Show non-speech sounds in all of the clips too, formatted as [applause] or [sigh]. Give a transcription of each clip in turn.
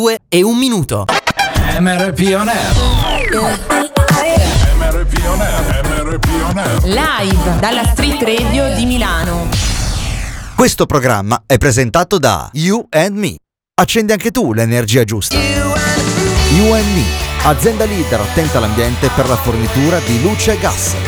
2 e un minuto. MRP On Air. MRP On Air, MRP On Air. Live dalla Street Radio di Milano. Questo programma è presentato da You and Me. Accendi anche tu l'energia giusta. You and Me, azienda leader attenta all'ambiente per la fornitura di luce e gas.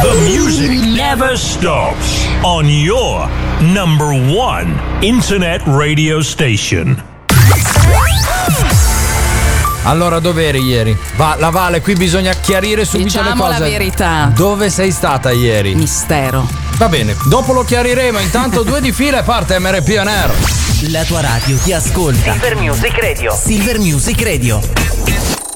The music never stops on your number one internet radio station. Allora, dove eri ieri? Va, la Vale, qui bisogna chiarire subito Diciamo le la cose. verità. Dove sei stata ieri? Mistero. Va bene, dopo lo chiariremo. Intanto [laughs] due di fila e parte MRP On Air. La tua radio ti ascolta. Silver Music Radio. Silver Music Radio.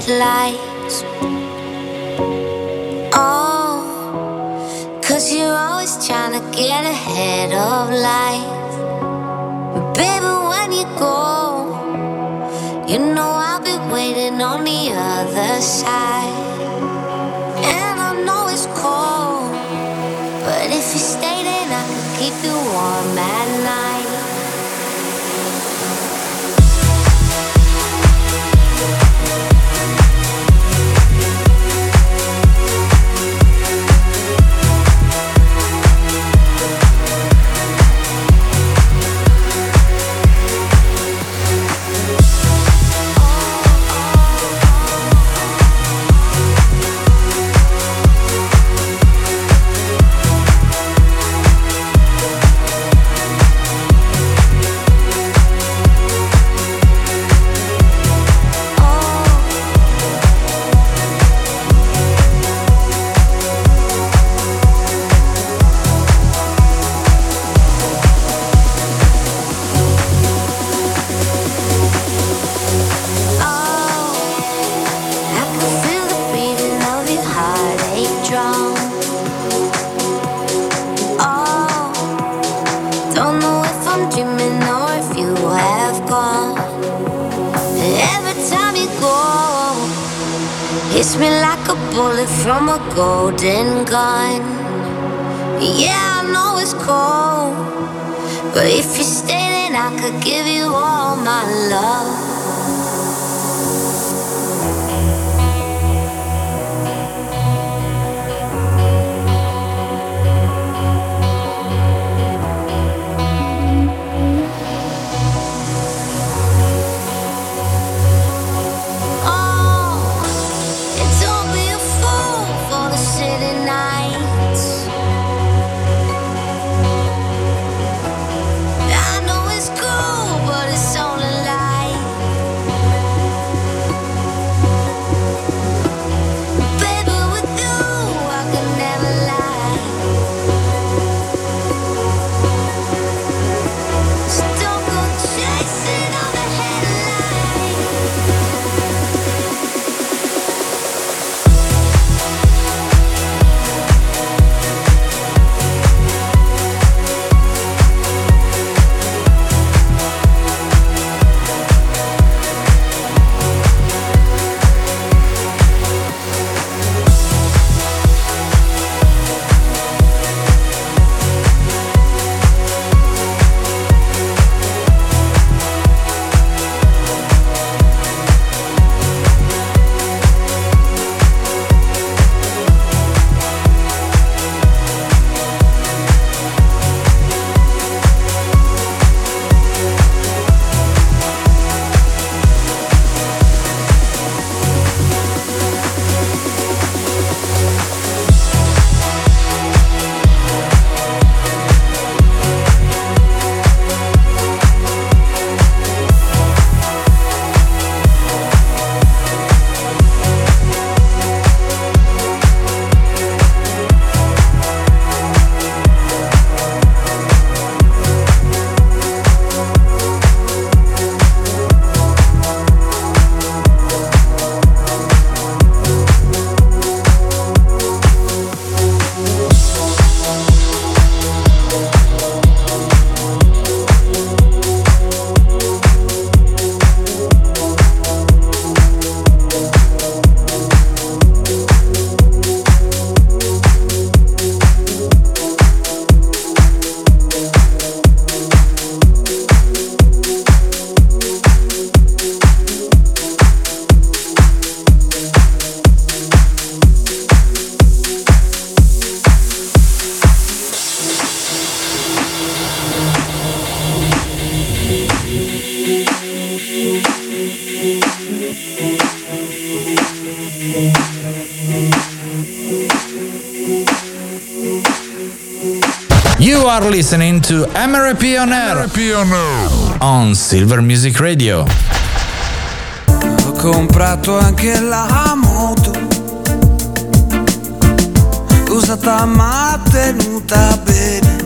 Headlights. Oh, cause you're always trying to get ahead of life. Baby, when you go, you know I'll be waiting on the other side. And I know it's cold, but if you stay, then I can keep you warm at night. Hits me like a bullet from a golden gun. Yeah, I know it's cold, but if you stay, then I could give you all my love. listening to MRP on Air on Silver Music Radio. Ho comprato anche la moto, usata ma tenuta bene.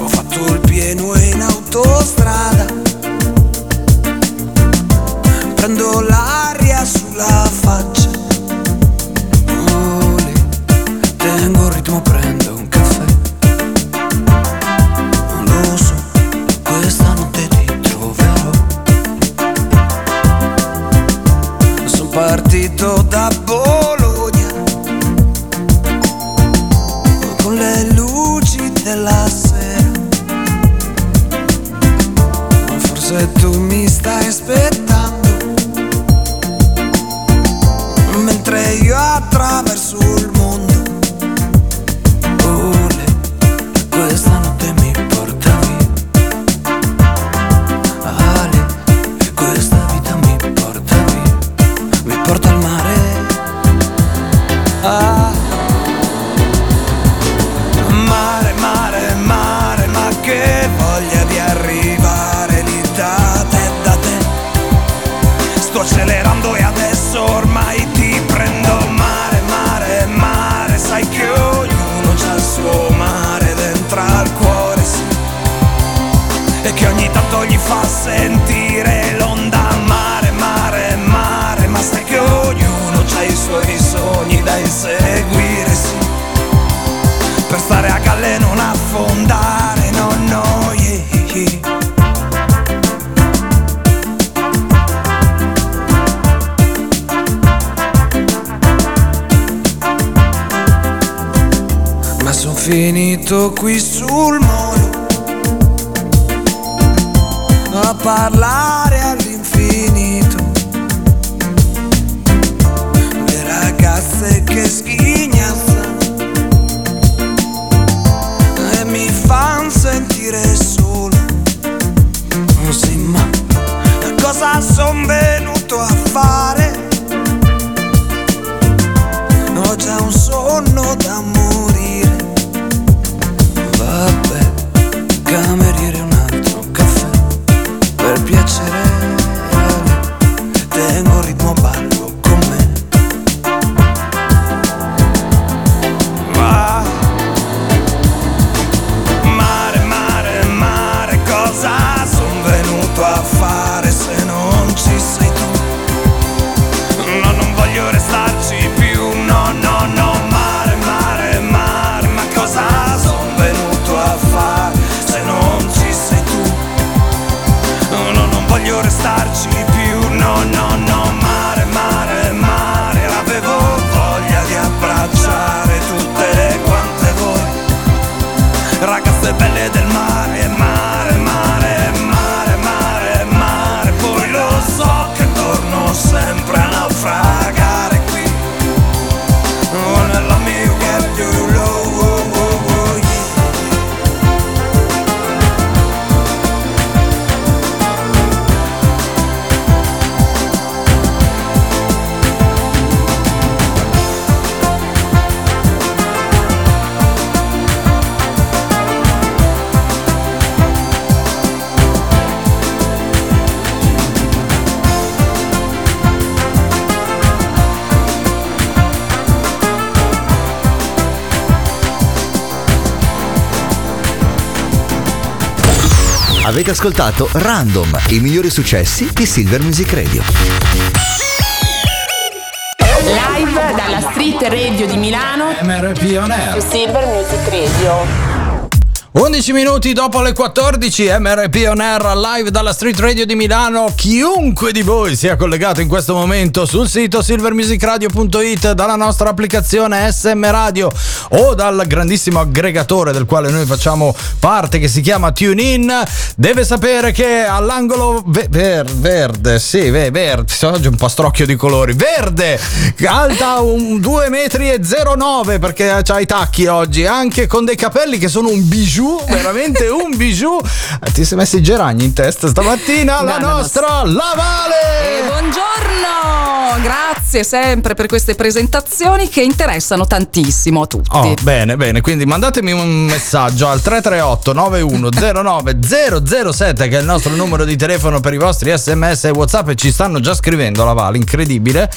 Ho fatto il pieno in autostrada to da far. ascoltato Random, i migliori successi di Silver Music Radio. Live dalla Street Radio di Milano. MRP On Air. Silver Music Radio. 11 minuti dopo le 14, MRP On Air live dalla Street Radio di Milano. Chiunque di voi sia collegato in questo momento sul sito silvermusicradio.it, dalla nostra applicazione SM Radio o dal grandissimo aggregatore del quale noi facciamo parte che si chiama TuneIn, deve sapere che all'angolo ve- ver- verde, sì, ve- verde, oggi un pastrocchio di colori, verde, alta un 2,09 metri perché ha i tacchi oggi, anche con dei capelli che sono un bijou bijou, veramente un bijou. Ti sei messo i geragni in testa stamattina, no, la no, nostra no. Lavale! E buongiorno, grazie sempre per queste presentazioni che interessano tantissimo a tutti. Oh, bene, bene, quindi mandatemi un messaggio al 338 9109 007 che è il nostro numero di telefono per i vostri sms e whatsapp e ci stanno già scrivendo Lavale, incredibile.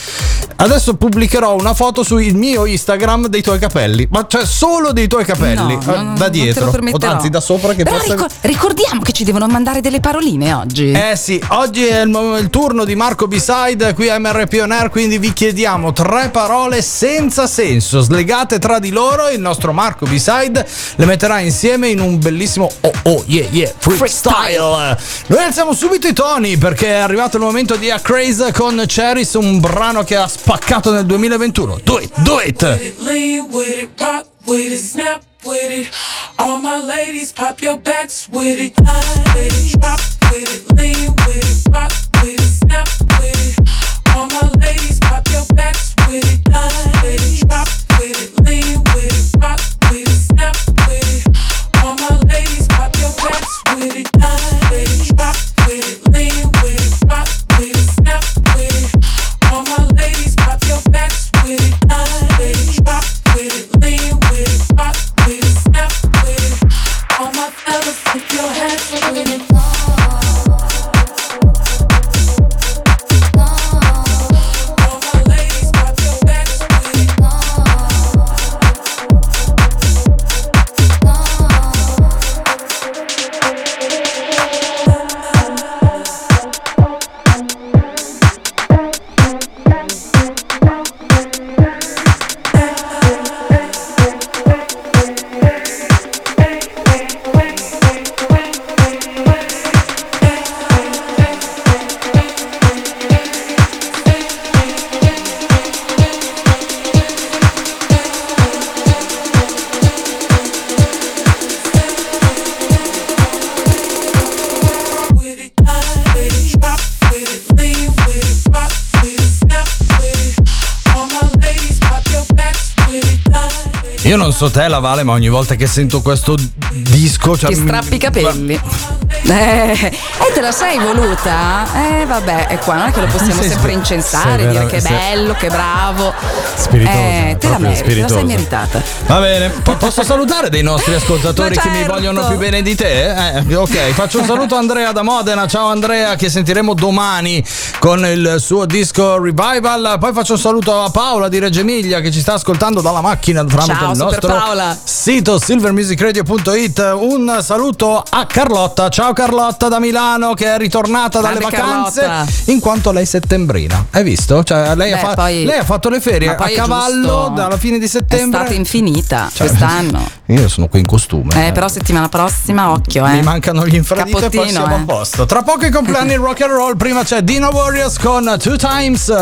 Adesso pubblicherò una foto sul mio Instagram dei tuoi capelli, ma cioè solo dei tuoi capelli, no, eh, da non, dietro. Non permetterò. anzi da sopra che Però forse... ricor- ricordiamo che ci devono mandare delle paroline oggi. Eh sì, oggi è il, mo- il turno di Marco B-Side qui a MRP On Air, quindi vi chiediamo tre parole senza senso, slegate tra di loro. Il nostro Marco B-Side le metterà insieme in un bellissimo oh oh yeah yeah freestyle. Noi alziamo subito i toni perché è arrivato il momento di A Craze con Cheris, un brano che ha spaccato nel 2021. Do it, do it! Lean with it, rock with it, snap with it. All my ladies, pop your backs with it. With it, drop with it, lean with it, rock with it, snap with it. All my ladies, pop your backs with it. With it, drop with it, lean so te la Vale, ma ogni volta che sento questo disco cioè, Ti strappi i capelli. Eh, e te la sei voluta? Eh vabbè, è qua non è che lo possiamo Sei sempre incensare, sei dire vera- che sei- bello, che bravo. Spiritosa, Eh, te la meriti, te la spiritosa. sei meritata. Va bene, po- posso salutare dei nostri ascoltatori Ma che mi certo. vogliono più bene di te? Eh, ok, faccio un saluto a Andrea da Modena. Ciao Andrea, che sentiremo domani con il suo disco Revival. Poi faccio un saluto a Paola di Reggio Emilia che ci sta ascoltando dalla macchina tramite Ciao, il nostro Paola. Sito silvermusicradio.it. Un saluto a Carlotta. Ciao Carlotta da Milano che è ritornata dalle Grande vacanze Carlotta. in quanto lei è settembrina. Hai visto? Cioè, lei, ha, Beh, fa- poi- lei ha fatto le ferie a è cavallo dalla fine di È settembre. stata infinita Cioè, quest'anno. [laughs] Io sono qui in costume. Eh, però settimana prossima, occhio, eh. Mi mancano gli infradito e poi siamo a eh. posto. Tra poco i compleanni [laughs] rock and roll. Prima c'è Dino Warriors con Two Times.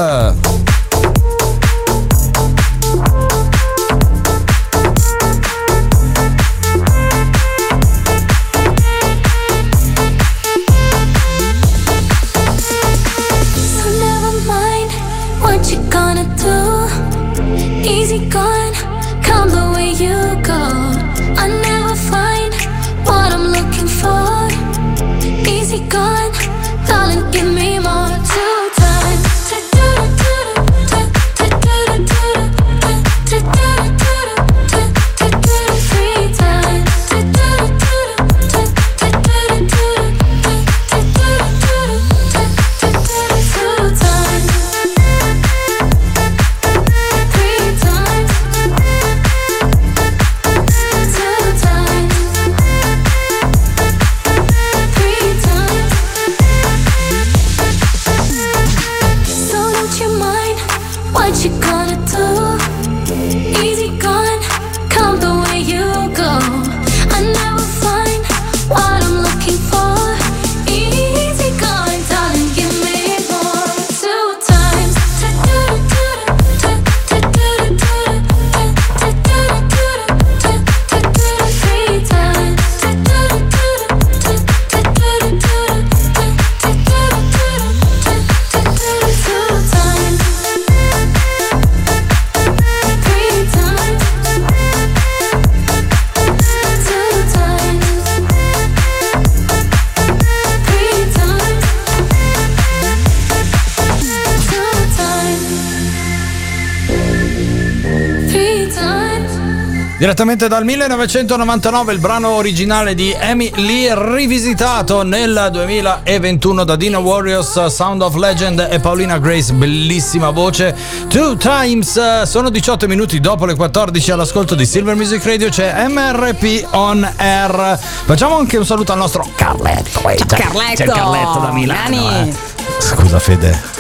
Direttamente dal 1999 il brano originale di Amy Lee rivisitato nel 2021 da Dino Warriors, Sound of Legend e Paulina Grace, bellissima voce. Two Times, sono 18 minuti dopo le 14 all'ascolto di Silver Music Radio c'è MRP on Air. Facciamo anche un saluto al nostro Carletto. Ciao, c'è- Carletto. C'è Carletto da Milano. Eh. Scusa Fede.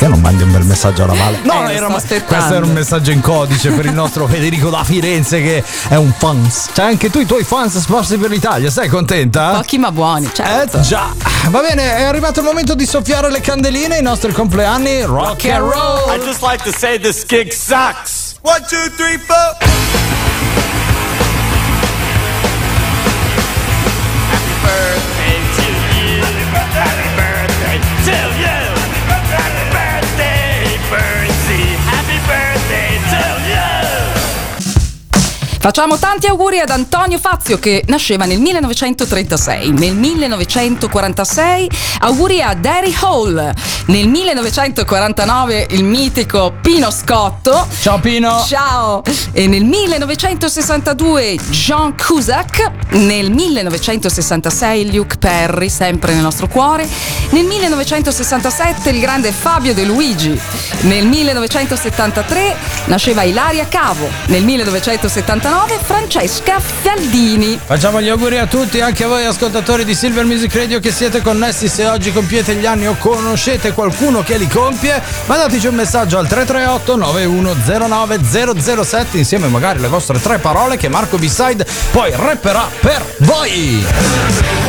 Perché non mandi un bel messaggio alla Vale? No, Eh, era ma- questo era un messaggio in codice per il nostro [laughs] Federico da Firenze che è un fans. C'hai anche tu i tuoi fans sparsi per l'Italia, sei contenta? Pochi ma buoni, certo. Eh già. Va bene, è arrivato il momento di soffiare le candeline, i nostri compleanni. Rock and roll. I'd just like to say this gig sucks. One, two, three, four. Facciamo tanti auguri ad Antonio Fazio che nasceva nel 1936. Nel 1946 auguri a Derry Hall. Nel 1949 il mitico Pino Scotto. Ciao Pino. Ciao. E nel 1962 John Cusack. Nel 1966 Luke Perry, sempre nel nostro cuore. Nel 1967 il grande Fabio De Luigi. Nel 1973 nasceva Ilaria Cavo. Nel 1979 Francesca Fialdini. Facciamo gli auguri a tutti, anche a voi ascoltatori di Silver Music Radio che siete connessi. Se oggi compiete gli anni o conoscete qualcuno che li compie, mandateci un messaggio al 338 9109 007 insieme magari alle vostre tre parole che Marco B-Side poi rapperà per voi.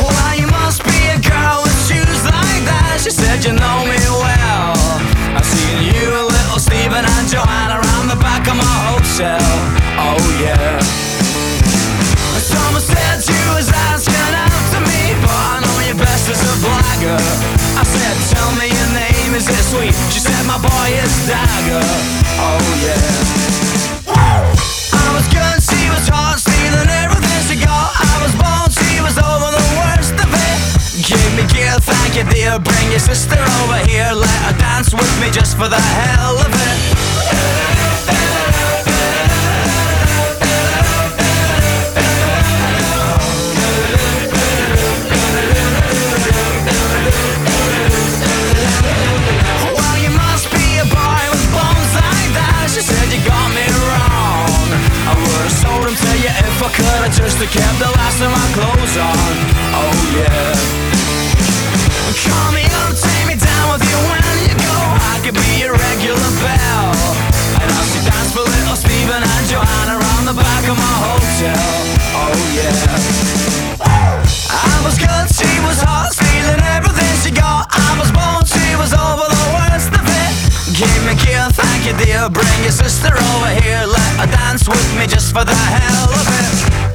Well, you must be a girl with shoes like that. She said you know me well. I've seen you, little Stephen and Joanna around the back of my hotel. Oh yeah. Said you was asking out to me, but I know you best as a blagger. I said, tell me your name, is it sweet? She said, my boy is Dagger. Oh yeah. I was good, she was hot, stealing everything she got. I was born, she was over the worst of it. Give me gear, thank you dear. Bring your sister over here, let her dance with me just for the hell of it. If I could. I just have kept the last of my clothes on. Oh yeah. Call me up, take me down with you when you go. I could be your regular bell. And I'll see dance for little Stephen and Joanna around the back of my hotel. Oh yeah. I was good, she was hot, stealing everything she got. I was born, she was over the worst. Give me gear, thank you dear. Bring your sister over here, let her dance with me just for the hell of it.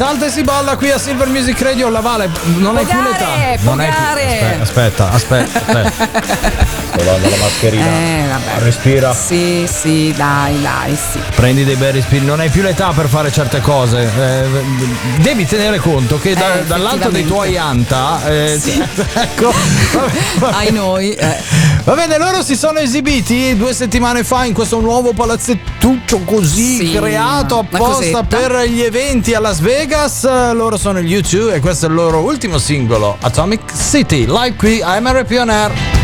Salta e si balla qui a Silver Music Radio. La Vale non hai più l'età. Non hai più-. Aspetta, [laughs] aspetta, aspetta. aspetta. Tolendo la mascherina. Eh, vabbè. Respira. Sì, sì, dai, dai, sì. Prendi dei bei respiri, non hai più l'età per fare certe cose. Eh, devi tenere conto che da- Eh, dall'alto dei tuoi anta. eh, Sì. [laughs] ecco. Vabbè, vabbè. Ai noi. eh. Va bene, loro si sono esibiti due settimane fa in questo nuovo palazzettuccio così Sì, creato apposta per gli eventi a Las Vegas. Loro sono gli U2 e questo è il loro ultimo singolo, Atomic City, live qui a MRP On Air.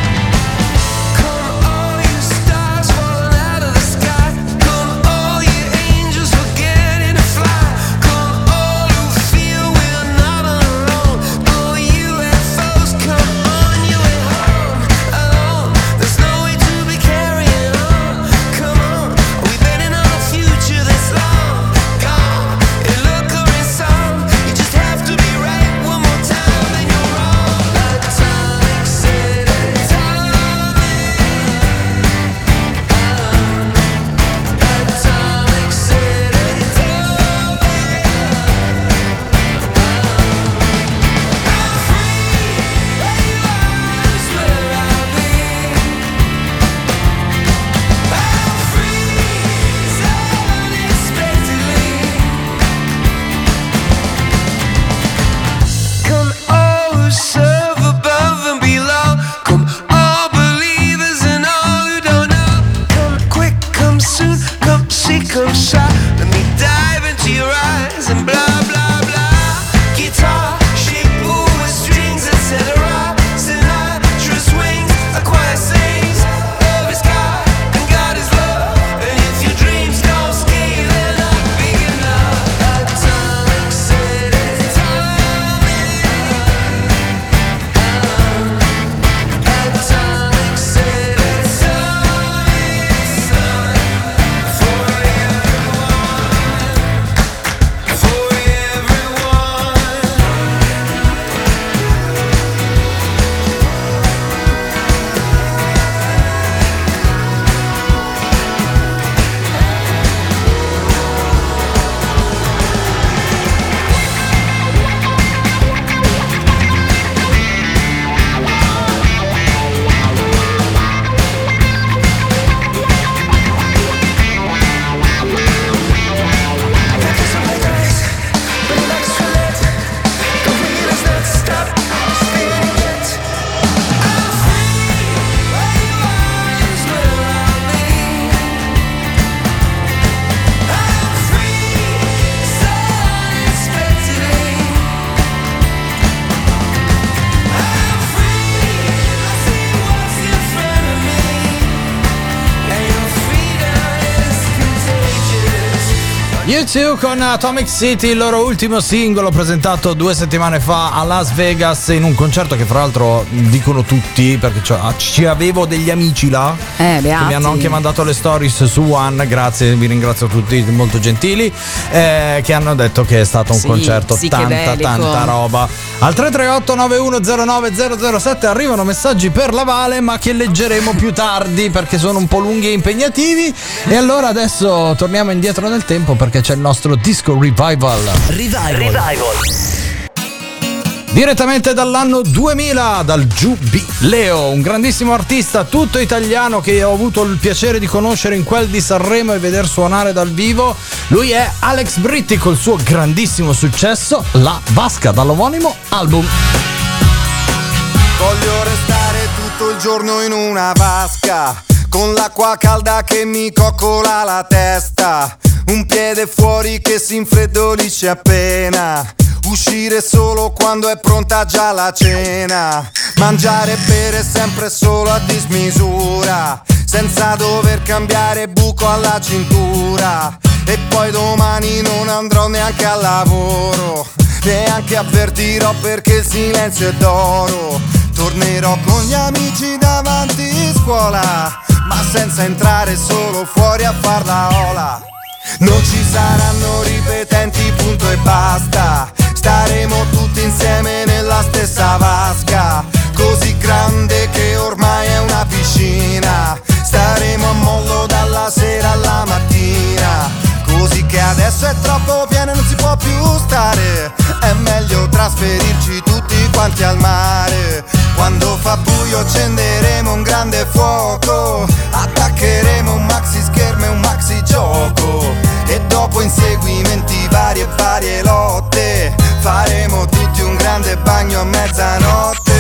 U2 con Atomic City, il loro ultimo singolo presentato due settimane fa a Las Vegas in un concerto che fra l'altro dicono tutti perché ah, ci avevo degli amici là Eh, che mi hanno anche mandato le stories su One, grazie, vi ringrazio tutti, molto gentili, eh, che hanno detto che è stato un Sì, concerto tanta tanta roba. Al 338 9109 007 arrivano messaggi per la Vale ma che leggeremo più tardi perché sono un po' lunghi e impegnativi. E allora adesso torniamo indietro nel tempo perché c'è il nostro disco revival. Revival. Direttamente dall'anno 2000, dal Giubileo, un grandissimo artista tutto italiano che ho avuto il piacere di conoscere in quel di Sanremo e veder suonare dal vivo. Lui è Alex Britti col suo grandissimo successo, La Vasca, dall'omonimo album. Voglio restare tutto il giorno in una vasca Con l'acqua calda che mi coccola la testa. Un piede fuori che si infreddolisce appena. Uscire solo quando è pronta già la cena. Mangiare e bere sempre solo a dismisura. Senza dover cambiare buco alla cintura. E poi domani non andrò neanche al lavoro. Neanche avvertirò perché il silenzio è d'oro Tornerò con gli amici davanti scuola Ma senza entrare solo fuori a far la ola. Non ci saranno ripetenti punto e basta. Staremo tutti insieme nella stessa vasca Così grande che ormai è una piscina. Staremo a mollo dalla sera alla mattina Così che adesso è troppo pieno e non si può più stare. È meglio trasferirci tutti quanti al mare Quando fa buio accenderemo un grande fuoco Attaccheremo un maxi schermo e un maxi gioco. E dopo inseguimenti vari e varie lotte Faremo tutti un grande bagno a mezzanotte.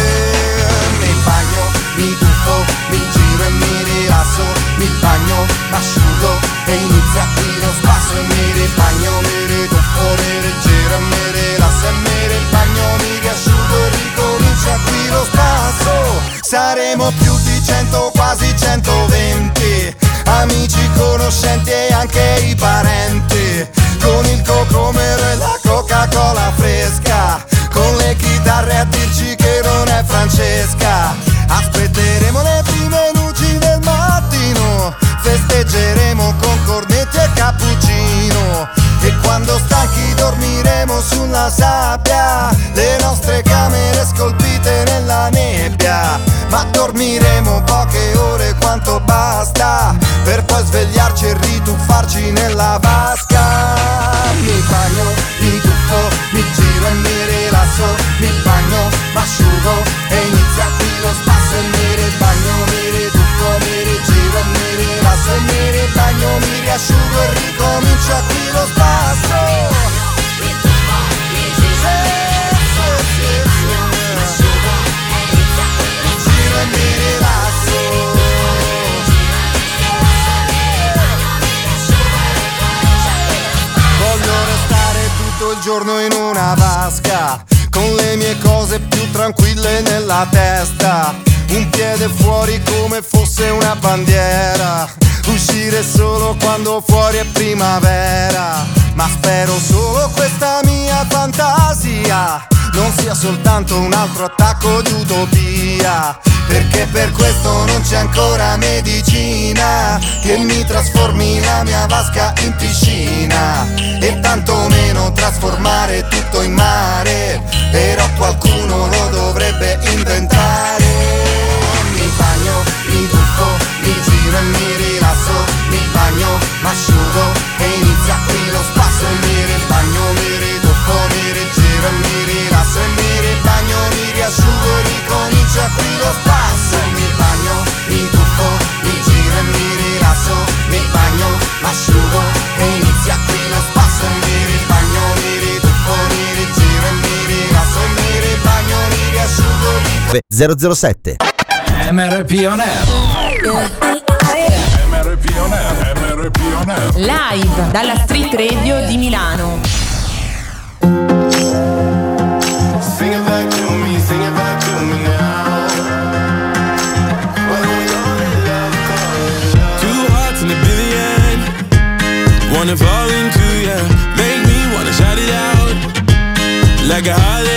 Mi bagno, mi tuffo, mi giro e mi rilasso Mi bagno, m'asciugo e inizia qui lo spasso E mi ribagno, mi rituffo, mi rigiro e mi rilasso E mi ribagno, mi riasciugo e ricomincia qui Saremo più di cento, quasi 120 Amici, conoscenti e anche i parenti. Con il cocomero e la Coca-Cola fresca. Con le chitarre a dirci che non è Francesca. Aspetteremo le prime luci del mattino. Festeggeremo con cornetti e cappuccino. E quando stanchi dormiremo sulla sabbia. Le nostre camere scolpite nella nebbia dormiremo poche ore quanto basta Per poi svegliarci e rituffarci nella vasca. Mi bagno, mi tuffo, mi giro e mi rilasso Mi bagno, m'asciugo e inizia qui lo spasso E mi ribagno, mi rituffo, mi rigiro e mi rilasso E mi ribagno, mi riasciugo e ricomincia qui lo spasso giorno in una vasca Con le mie cose più tranquille nella testa. Un piede fuori come fosse una bandiera Uscire solo quando fuori è primavera. Ma spero solo questa mia fantasia non sia soltanto un altro attacco di utopia Perché per questo non c'è ancora medicina Che mi trasformi la mia vasca in piscina E tantomeno trasformare tutto in mare Però qualcuno lo dovrebbe inventare. Mi bagno, mi tuffo, mi giro e mi rilasso Mi bagno, m'asciugo e inizia mi e ricomincia qui lo spasso mi bagno, mi tuffo, mi giro e mi rilasso Mi bagno, m'asciugo e inizia qui lo spasso E mi ribagno, mi rituffo, mi rigiro e mi rilasso mi ribagno, mi riasciugo e ricomincia 007 MRP On Air. MRP On Air, MRP On Air. Live dalla Street Radio di Milano. wanna fall into you. Make me wanna shout it out like a holiday.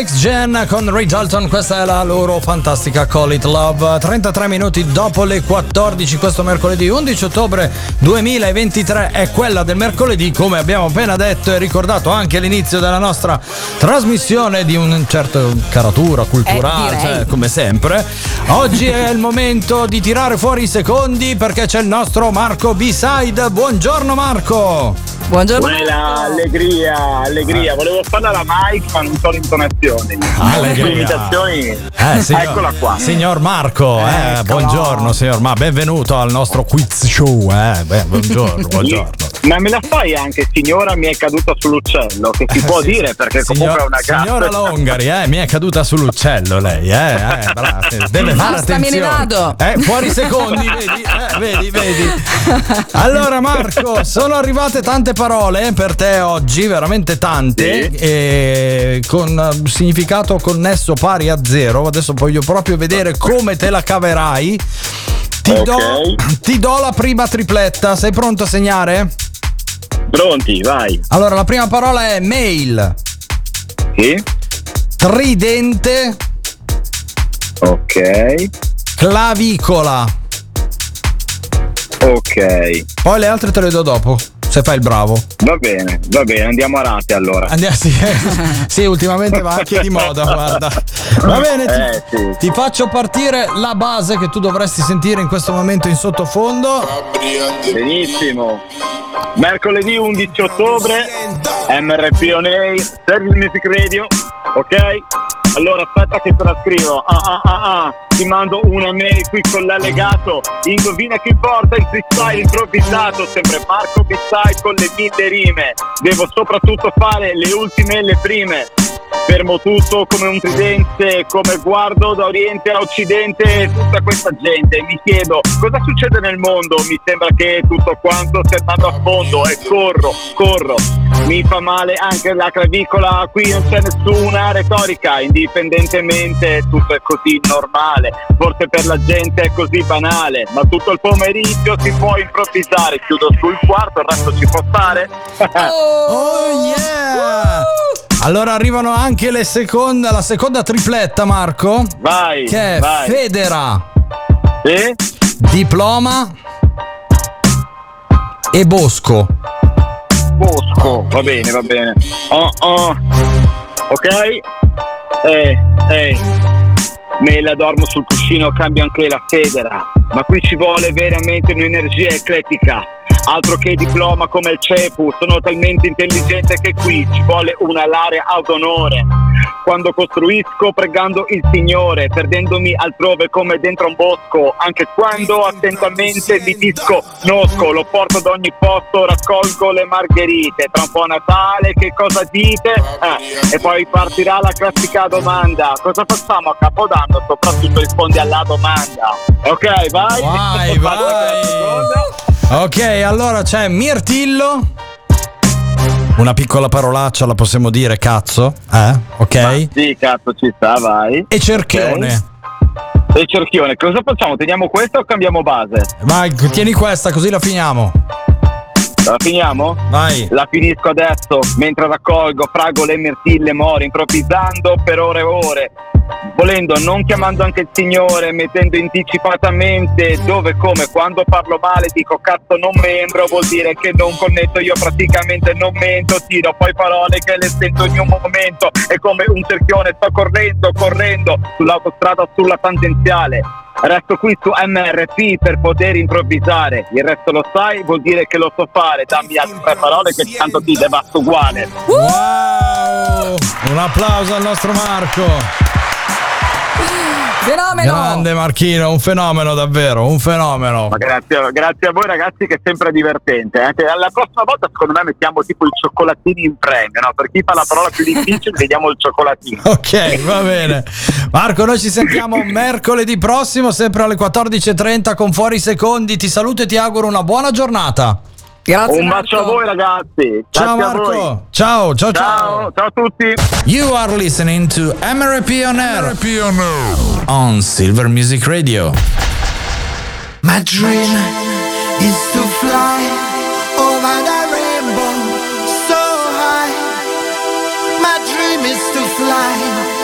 Alex Jen con Ray Dalton, questa è la loro fantastica Call It Love. 33 minuti dopo le 14, questo mercoledì 11 ottobre 2023 è quella del mercoledì, come abbiamo appena detto e ricordato anche all'inizio della nostra trasmissione di un certo caratura culturale, Eh, cioè, come sempre. Oggi è il momento di tirare fuori i secondi perché c'è il nostro Marco B-Side. Buongiorno Marco! Buongiorno. Quella allegria, allegria. Volevo farla la Mike, ma non so l'intonazione. Allegria. Le imitazioni. Eh, signor, Eccola qua. Signor Marco, eh, buongiorno signor Ma, benvenuto al nostro quiz show. Eh. Beh, buongiorno, [laughs] buongiorno. Ma me la fai anche, signora mi è caduta sull'uccello, che si può dire perché comunque è una gaffa. Signora Longari, eh, mi è caduta sull'uccello lei, eh, eh, brava, deve fare Basta, me ne attenzione. vado. Eh, fuori secondi, vedi, eh, vedi, vedi. [laughs] Allora Marco, sono arrivate tante parole per te oggi, veramente tante, e con eh, significato connesso pari a zero. Adesso voglio proprio vedere come te la caverai. Ti, do, ti do la prima tripletta, sei pronto a segnare? Pronti, vai. Allora, la prima parola è mail. Sì. Tridente. Ok. Clavicola. Ok. Poi le altre te le do dopo, se fai il bravo. Va bene, va bene, andiamo a rate allora. Andiamo, sì, [laughs] sì, ultimamente va anche di moda, guarda. Va bene, ti, Eh, sì. ti faccio partire la base che tu dovresti sentire in questo momento in sottofondo. Benissimo. Mercoledì 11 ottobre, MRP On Air, Service Music Radio, ok? Allora aspetta che te la scrivo. Ah ah ah ah. Ti mando una mail qui con l'allegato. Indovina chi porta il freestyle improvvisato. Sempre Marco Bissai con le mille rime. Devo soprattutto fare le ultime e le prime. Fermo tutto come un tridente, come guardo da oriente a occidente tutta questa gente. Mi chiedo cosa succede nel mondo. Mi sembra che tutto quanto stia andando a fondo e corro, corro. Mi fa male anche la clavicola, qui non c'è nessuna retorica, indipendentemente tutto è così normale. Forse per la gente è così banale, ma tutto il pomeriggio si può improvvisare. Chiudo sul quarto, il resto ci può stare. [laughs] Oh yeah! Allora arrivano anche le seconda, la seconda tripletta, Marco. Vai. Che è vai. Federa. Sì? Diploma. E Bosco. Bosco, va bene, va bene. Oh, oh. Ok? Eh, eh. Me la dormo sul cuscino, cambio anche la federa. Ma qui ci vuole veramente un'energia eclettica. Altro che diploma come il CEPU, sono talmente intelligente che qui ci vuole una laurea ad onore. Quando costruisco pregando il Signore, perdendomi altrove come dentro un bosco, anche quando attentamente mi disconosco, lo porto ad ogni posto, raccolgo le margherite, tra un po' Natale, che cosa dite? Eh, e poi partirà la classica domanda, cosa facciamo a Capodanno? Soprattutto rispondi alla domanda. Ok, [laughs] vai. Vai, vai. Ok, allora c'è Mirtillo. Una piccola parolaccia la possiamo dire, cazzo? Eh? Ok? Sì, cazzo, ci sta, vai. E Cerchione. E cerchione, cosa facciamo? Teniamo questa o cambiamo base? Vai, tieni questa così la finiamo. La finiamo? Vai. La finisco adesso mentre raccolgo fragole e mirtille more, improvvisando per ore e ore. Volendo, non chiamando anche il Signore, mettendo anticipatamente dove, come, quando parlo male dico cazzo non membro, vuol dire che non connetto, io praticamente non mento, tiro poi parole che le sento in un momento, è come un cerchione, sto correndo, correndo sull'autostrada, sulla tangenziale. Resto qui su MRP per poter improvvisare, il resto lo sai, vuol dire che lo so fare, dammi altre parole che tanto ti devasto uguale. Wow! Un applauso al nostro Marco. Fenomeno! Grande Marchino, un fenomeno davvero, un fenomeno. Ma grazie, grazie a voi ragazzi che è sempre divertente. eh. Che La prossima volta secondo me mettiamo tipo i cioccolatini in premio, no? Per chi fa la parola più difficile vediamo il cioccolatino. [laughs] Ok, va bene. Marco, noi ci sentiamo mercoledì prossimo, sempre alle 14.30 con Fuori Secondi. Ti saluto e ti auguro una buona giornata. Grazie. Un bacio a voi ragazzi. Ciao Grazie. Marco. Ciao, ciao, ciao. Ciao, ciao a tutti. You are listening to MRP on Air on Silver Music Radio. My dream is to fly over the rainbow so high. My dream is to fly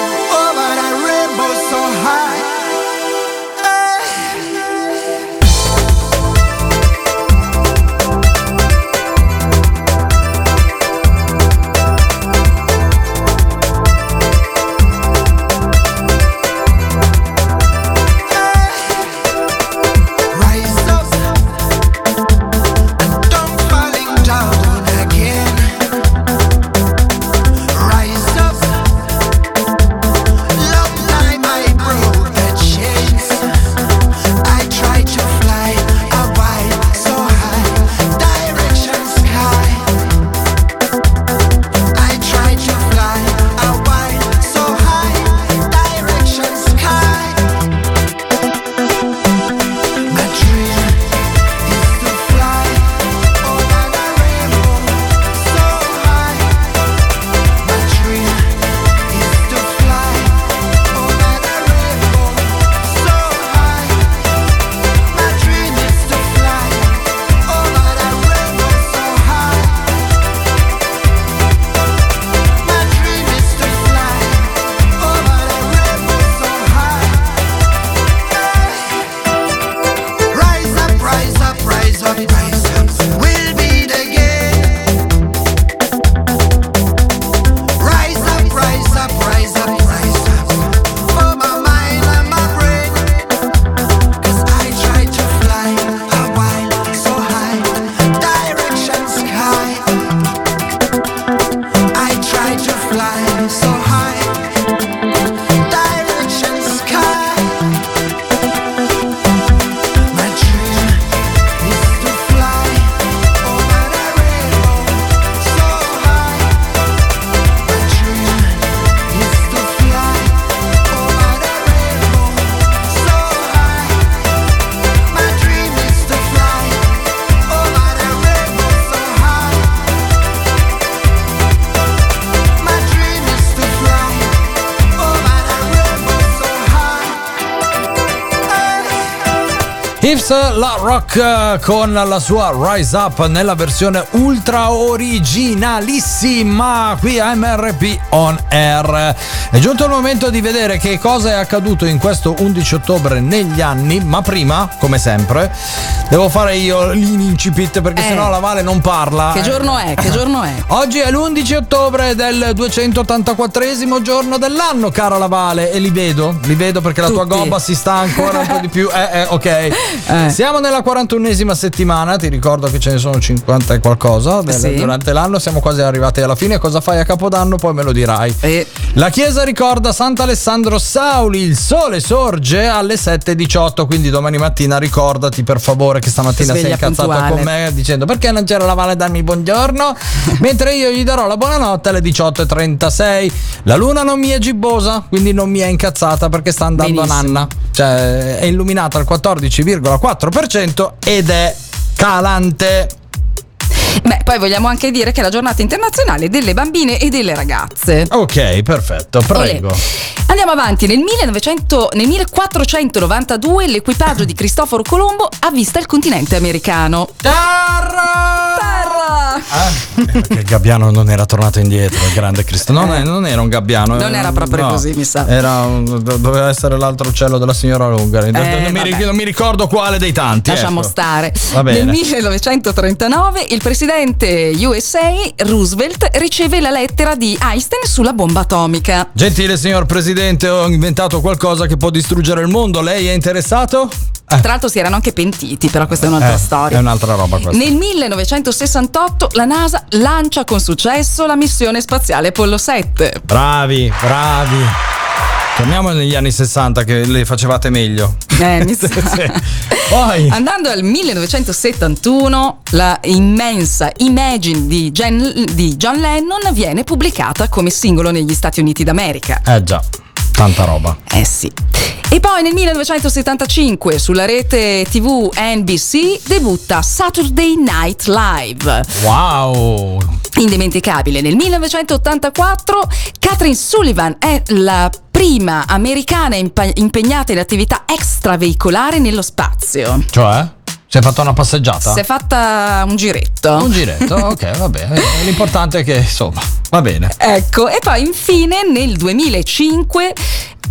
Rock eh, con la sua Rise Up nella versione ultra originalissima qui a MRP On Air. È giunto il momento di vedere che cosa è accaduto in questo 11 ottobre negli anni, ma prima, come sempre, devo fare io l'incipit perché Eh. sennò la Vale non parla. Che giorno è? Che giorno è? [laughs] Oggi è l'11 ottobre del 284 giorno dell'anno, cara la Vale, e li vedo, li vedo perché la tua gobba si sta ancora un po' di più. [laughs] Eh, eh, ok. Eh. Siamo nella 41esima settimana, ti ricordo che ce ne sono 50 e qualcosa del- Sì. durante l'anno, siamo quasi arrivati alla fine. Cosa fai a Capodanno? Poi me lo dirai. La chiesa ricorda Sant'Alessandro Sauli, il sole sorge alle 7.18, quindi domani mattina ricordati per favore che stamattina sei Sveglia incazzato puntuale. con me dicendo perché non c'era la Vale a darmi buongiorno, [laughs] mentre io gli darò la buonanotte alle 18.36. La luna non mi è gibbosa, quindi non mi è incazzata perché sta andando a Benissimo. nanna. Cioè è illuminata al 14,4% ed è calante. Beh, poi vogliamo anche dire che è la giornata internazionale delle bambine e delle ragazze. Ok, perfetto, prego. Olè. Andiamo avanti, nel, 1900 nel 1492 l'equipaggio di Cristoforo Colombo avvista il continente americano. Terra! Terra! Perché il gabbiano non era tornato indietro, il grande Cristo. Non, è- non era un gabbiano. Non era proprio così, mi sa. Era un- do- doveva essere l'altro uccello della signora Lunga. non, mi, non mi ricordo quale dei tanti. Lasciamo ecco. stare. Nel 1939 il presidente USA Roosevelt riceve la lettera di Einstein sulla bomba atomica. Gentile signor Presidente, ho inventato qualcosa che può distruggere il mondo. Lei è interessato? Tra l'altro si erano anche pentiti, però questa è un'altra Eh, storia. È un'altra roba questa. Nel 1968 la NASA lancia con successo la missione spaziale Apollo 7. Bravi, bravi. Torniamo negli anni 60 che le facevate meglio. Eh, mi [laughs] sa. Sì. Poi. Andando al 1971, la immensa Imagine di, Gen- di John Lennon viene pubblicata come singolo negli Stati Uniti d'America. Eh già, tanta roba. Eh sì. E poi nel 1975 sulla rete TV NBC debutta Saturday Night Live. Wow. Indimenticabile. Nel 1984 Catherine Sullivan è la prima americana impa- impegnata in attività extraveicolare nello spazio. Cioè? Si è fatta una passeggiata? Si è fatta un giretto. Un giretto, [laughs] ok, va bene. L'importante è che, insomma, va bene. Ecco, e poi infine nel 2005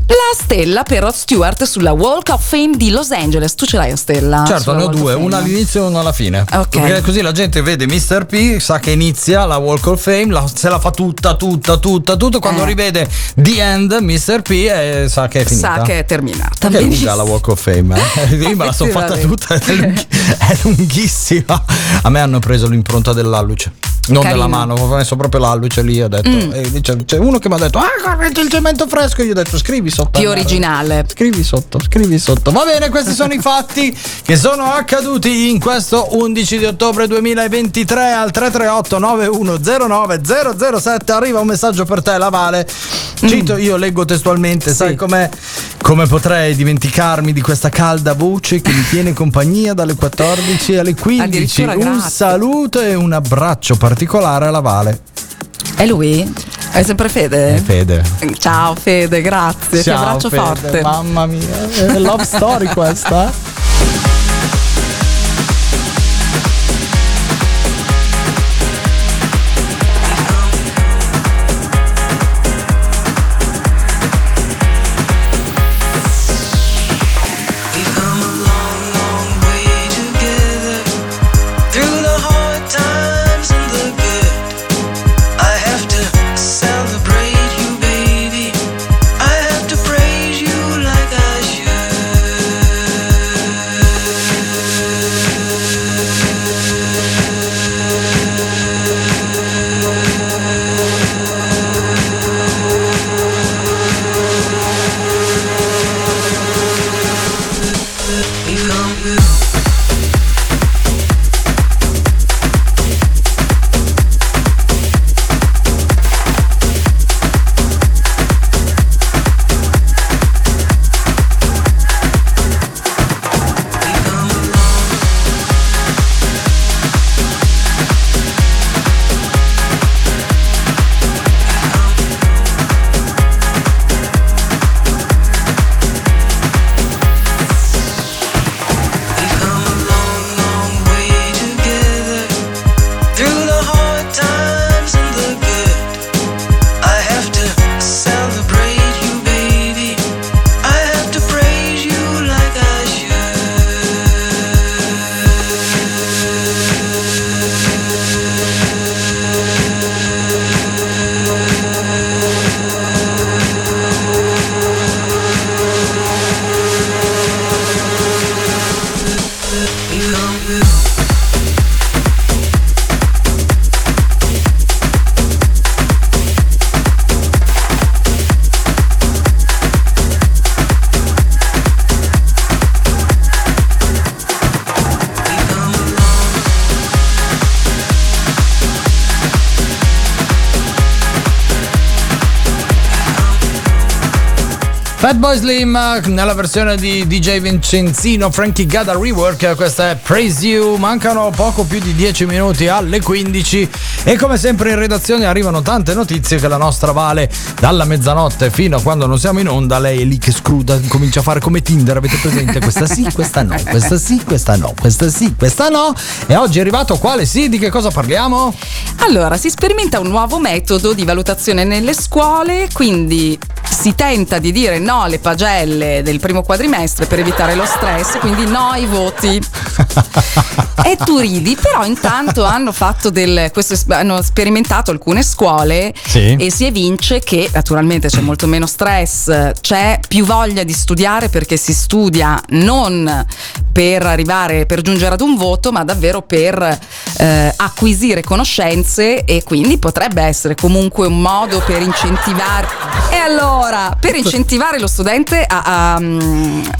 la stella per Rod Stewart sulla Walk of Fame di Los Angeles. Tu ce l'hai la stella? Certo, ne ho due, Fame? una all'inizio e una alla fine. Ok. Perché così la gente vede Mr. P, sa che inizia la Walk of Fame, la- se la fa tutta, tutta, tutta, tutta. Quando Eh. rivede The End, Mr. P, eh, sa che è finita. Sa che è terminata. Che è lunga la Walk of Fame, eh? [laughs] Io me la sono fatta tutta, è lunghissima. A me hanno preso l'impronta dell'alluce. Non Carino. della mano, ho messo proprio l'alluce lì. Ho detto, Mm. e c'è, c'è uno che mi ha detto: Ah, correggio il cemento fresco. Io ho detto: Scrivi sotto. Più Allora, originale. Scrivi sotto, scrivi sotto. Va bene, questi sono i fatti che sono accaduti in questo 11 di ottobre 2023 al 338 9109 007 arriva un messaggio per te, la Vale. Cito, io leggo testualmente, sai com'è? Come potrei dimenticarmi di questa calda voce che mi tiene compagnia dalle 14 alle 15? Addirittura Un grazie. saluto e un abbraccio particolare alla Vale. È lui? È sempre Fede? Eh, Fede. Ciao Fede, grazie. Ti Ciao, abbraccio Fede, forte. Mamma mia, è love story questa. [laughs] Fatboy Slim eh, nella versione di DJ Vincenzino, Frankie Gada Rework, questa è Praise You, mancano poco più di 10 minuti alle 15 e come sempre in redazione arrivano tante notizie che la nostra Vale dalla mezzanotte fino a quando non siamo in onda, lei è lì che scruda, comincia a fare come Tinder, avete presente? Questa sì, questa no, questa sì, questa no, questa sì, questa no e oggi è arrivato quale sì, di che cosa parliamo? Allora, si sperimenta un nuovo metodo di valutazione nelle scuole, quindi si tenta di dire no alle pagelle del primo quadrimestre per evitare lo stress, quindi no ai voti. e tu ridi, però intanto hanno fatto del questo hanno sperimentato alcune scuole Sì. e si evince che naturalmente c'è molto meno stress, c'è più voglia di studiare perché si studia non per arrivare per giungere ad un voto, ma davvero per eh, acquisire conoscenze e quindi potrebbe essere comunque un modo per incentivare e allora per incentivare lo studente a, a-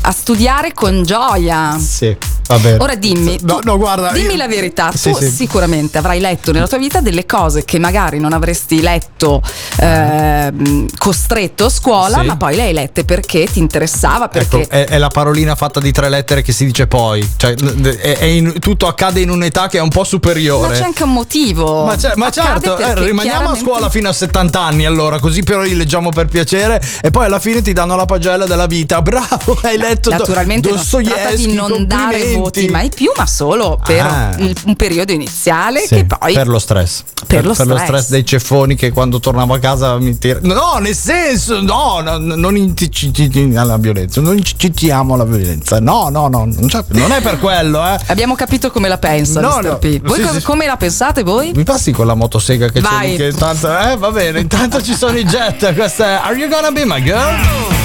a studiare con gioia. Sì, va bene. Ora dimmi, No, no, guarda. dimmi io- la verità, Sì, tu sì. sicuramente avrai letto nella tua vita delle cose che magari non avresti letto ehm, costretto a scuola, Sì. ma poi le hai lette perché ti interessava, perché Ecco, è, è la parolina fatta di tre lettere che si dice poi. Cioè, è- è in- tutto accade in un'età che è un po' ma superiore. c'è anche un motivo. Ma, ma certo, eh, rimaniamo a chiaramente- scuola fino a 70 anni allora, così però li leggiamo per piacere e poi alla fine ti danno la pagella della vita. Bravo, [laughs] hai letto Naturalmente Dostoevsky, di non dare voti mai più, ma solo per Ah. un periodo iniziale Sì, che poi per lo stress. Per lo stress. dei ceffoni che quando tornavo a casa mi tira. No, nel senso, no, no, non incitiamo alla violenza, non incitiamo alla violenza. No, no, no, non, c'è- non è per quello, eh. abbiamo capito come la pensa No, no, P. Voi sì, cosa- sì. come la pensate voi? Mi passi con la motosega che c'è Vai. lì che intanto, eh, va bene, intanto ci sono i jet. Questa è Are You Gonna Be My Girl?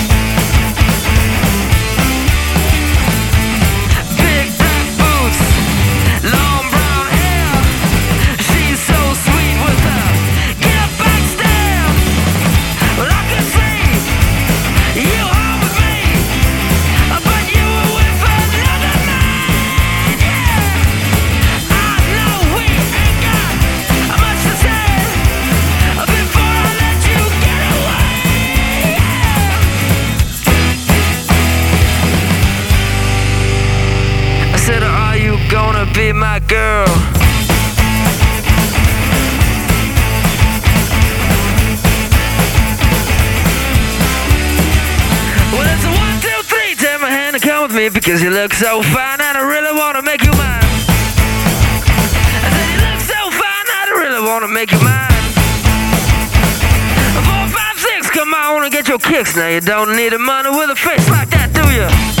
Girl? Well, it's a one, two, three. Take my hand and come with me because you look so fine and I really want to make you mine. I said, You look so fine and I really want to make you mine. Four, five, six, come on and get your kicks. Now you don't need the money with a face like that, do you?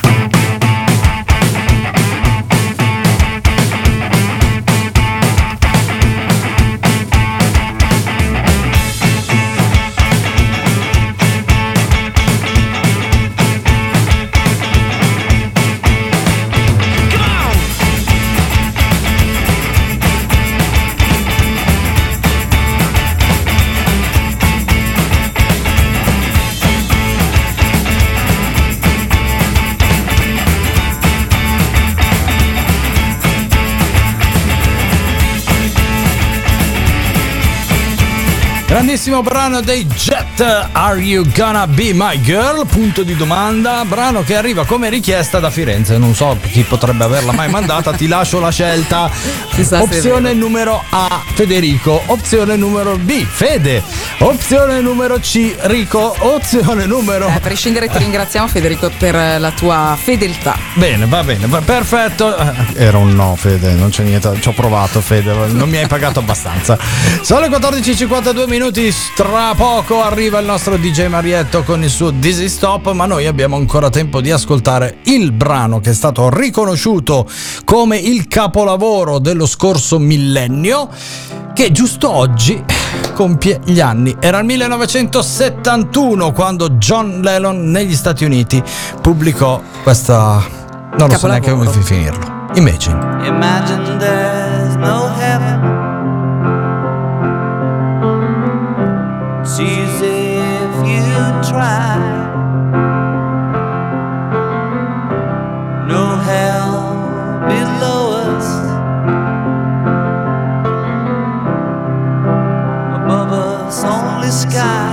Grandissimo brano dei Jet, Are You Gonna Be My Girl? Punto di domanda, brano che arriva come richiesta da Firenze, non so chi potrebbe averla mai mandata, ti lascio la scelta. Chissà Opzione numero A, Federico, opzione numero B, Fede, opzione numero C, Rico, opzione numero... A prescindere ti ringraziamo Federico per eh, la tua fedeltà. Bene, va bene, va- perfetto. Eh, Era un no, Fede, non c'è niente. Ci ho provato, Fede, non mi hai pagato abbastanza. Sono le 14.52 minuti, tra poco arriva il nostro DJ Marietto con il suo Dizzy Stop, ma noi abbiamo ancora tempo di ascoltare il brano che è stato riconosciuto come il capolavoro dello scorso millennio, che giusto oggi compie gli anni. Era il 1971 quando John Lennon negli Stati Uniti pubblicò questa... non lo so neanche come finirlo. Imagine. Imagine sky.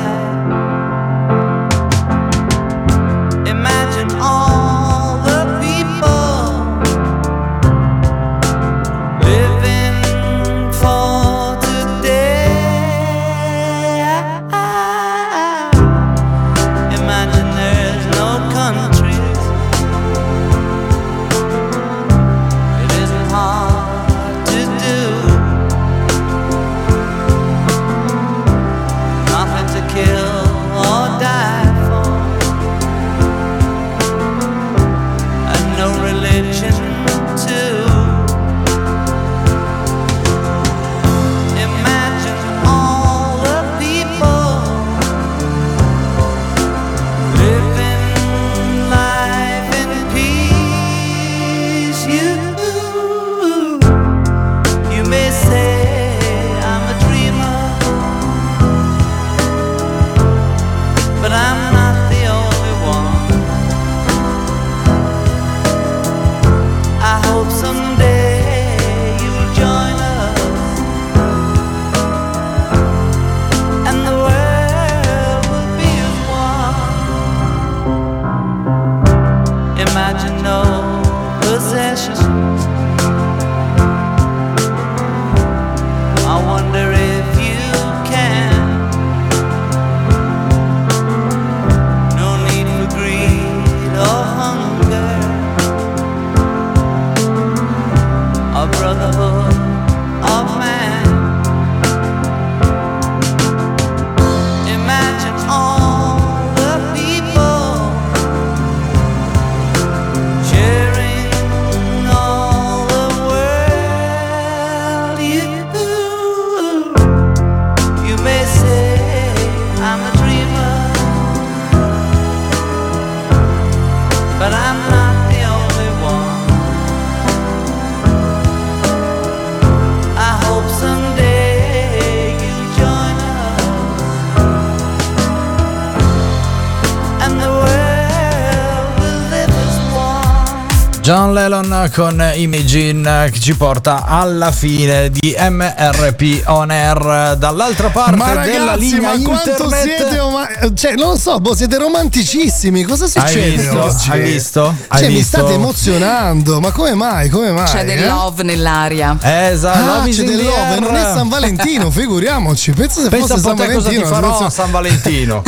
One. John Lennon con Imagine che ci porta alla fine di MRP On Air dall'altra parte Ma della ragazzi, linea ma quanto internet. siete oma- cioè, non lo so, boh, siete romanticissimi. Cosa succede Hai visto? oggi? Hai visto? Cioè, Hai mi visto? state emozionando, ma come mai? Come mai? C'è del eh? love nell'aria. Esatto, Ah, c'è del love, air. non è San Valentino, [laughs] figuriamoci. Pensa se Pensa fosse San te cosa ti Valentino. farò a pensa- San Valentino.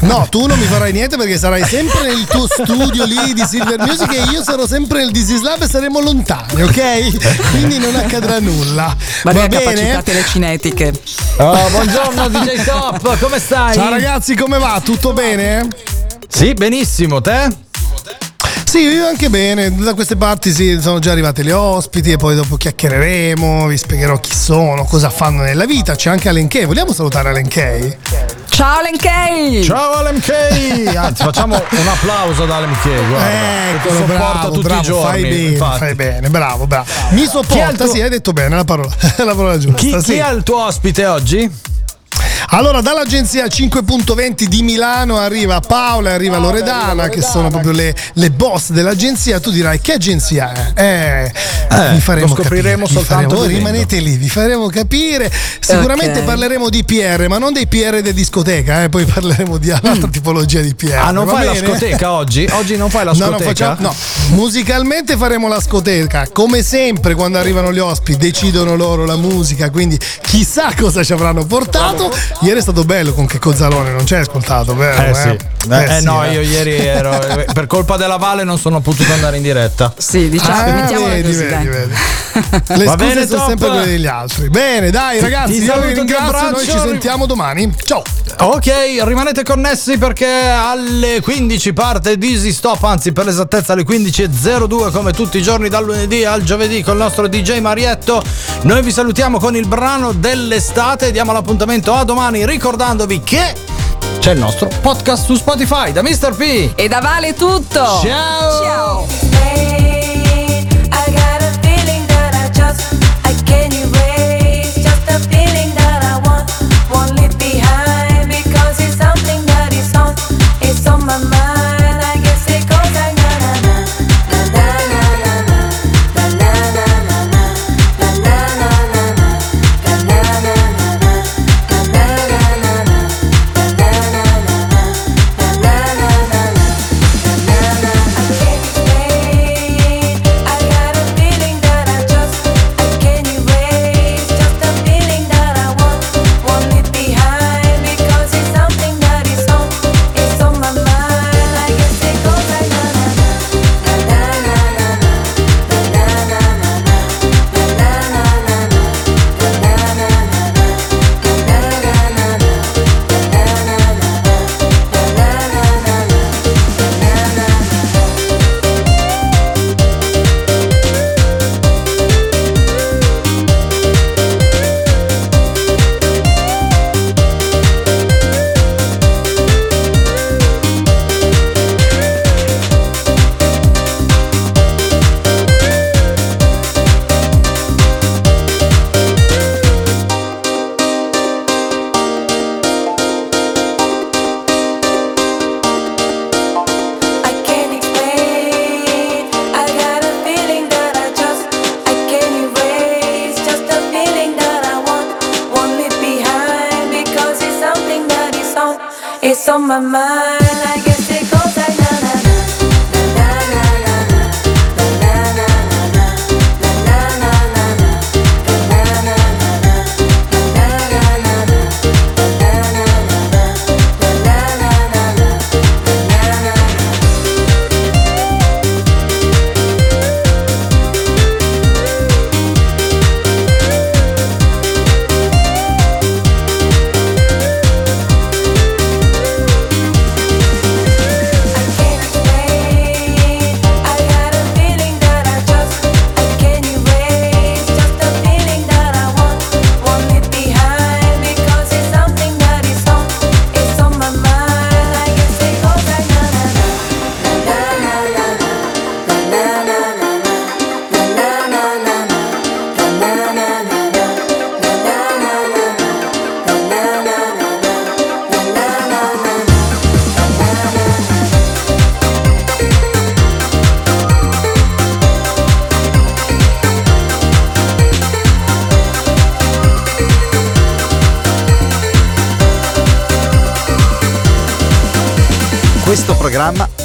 No, tu non mi farai niente perché sarai sempre nel tuo studio lì di Silver Music e io sarò sempre nel This is Lab e saremo lontani, ok? [laughs] Quindi non accadrà nulla. Ma Va bene? capacità telecinetiche. Oh, [laughs] buongiorno DJ Top, come stai? Ciao ragazzi, come va? Tutto bene? Sì, benissimo, te? Sì, io anche bene. Da queste parti sì, sono già arrivate le ospiti e poi dopo chiacchiereremo, vi spiegherò chi sono, cosa fanno nella vita. C'è anche Alenkei. Vogliamo salutare Alenkei? Ciao Lenkei! Ciao LMK! Anzi, facciamo un applauso da LMK, guarda. che ti Eccolo, sopporta bravo, tutti bravo, i giorni. fai bene, infatti. fai bene, bravo, bravo. Mi sopporta, tuo- sì, hai detto bene la parola, [laughs] la parola giusta. Chi, sì. chi è il tuo ospite oggi? Allora, dall'agenzia 5.20 di Milano arriva Paola e arriva Loredana, che sono proprio le, le boss dell'agenzia. Tu dirai che agenzia è? Eh, Eh, vi faremo lo scopriremo capire, soltanto faremo- rimanete lì, vi faremo capire. Sicuramente Ok. parleremo di PR, ma non dei PR di discoteca, eh, poi parleremo di un'altra tipologia di PR. Ah, non va fai la bene? scoteca oggi? Oggi non fai la [laughs] No, no, scoteca? facciamo- no, musicalmente faremo la scoteca. Come sempre, quando arrivano gli ospiti, decidono loro la musica. Quindi chissà cosa ci avranno portato. Ieri è stato bello con che Cozzalone, non ci hai ascoltato, vero? Eh sì. Eh, sì, no, eh. io ieri ero. [laughs] per colpa della Valle non sono potuto andare in diretta. Sì, diciamo, Ah, mettiamola vedi, così, vedi, vedi. [laughs] Le Va scuse bene, sono top. sempre quelle degli altri. Bene, dai, ragazzi, ti io saluto, vi ringrazio. Noi ci sentiamo domani. Ciao. Ok, rimanete connessi perché alle 15 parte Dizzy Stop, anzi per l'esattezza alle 15.02 come tutti i giorni dal lunedì al giovedì con il nostro DJ Marietto. Noi vi salutiamo con il brano dell'estate e diamo l'appuntamento a domani ricordandovi che c'è il nostro podcast su Spotify da Mr. P. E da Vale tutto. Ciao. Ciao.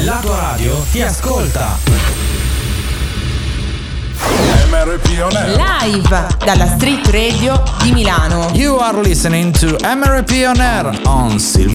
La tua radio ti ascolta. MRP On Air. Live dalla Street Radio di Milano. You are listening to MRP on Air on Silver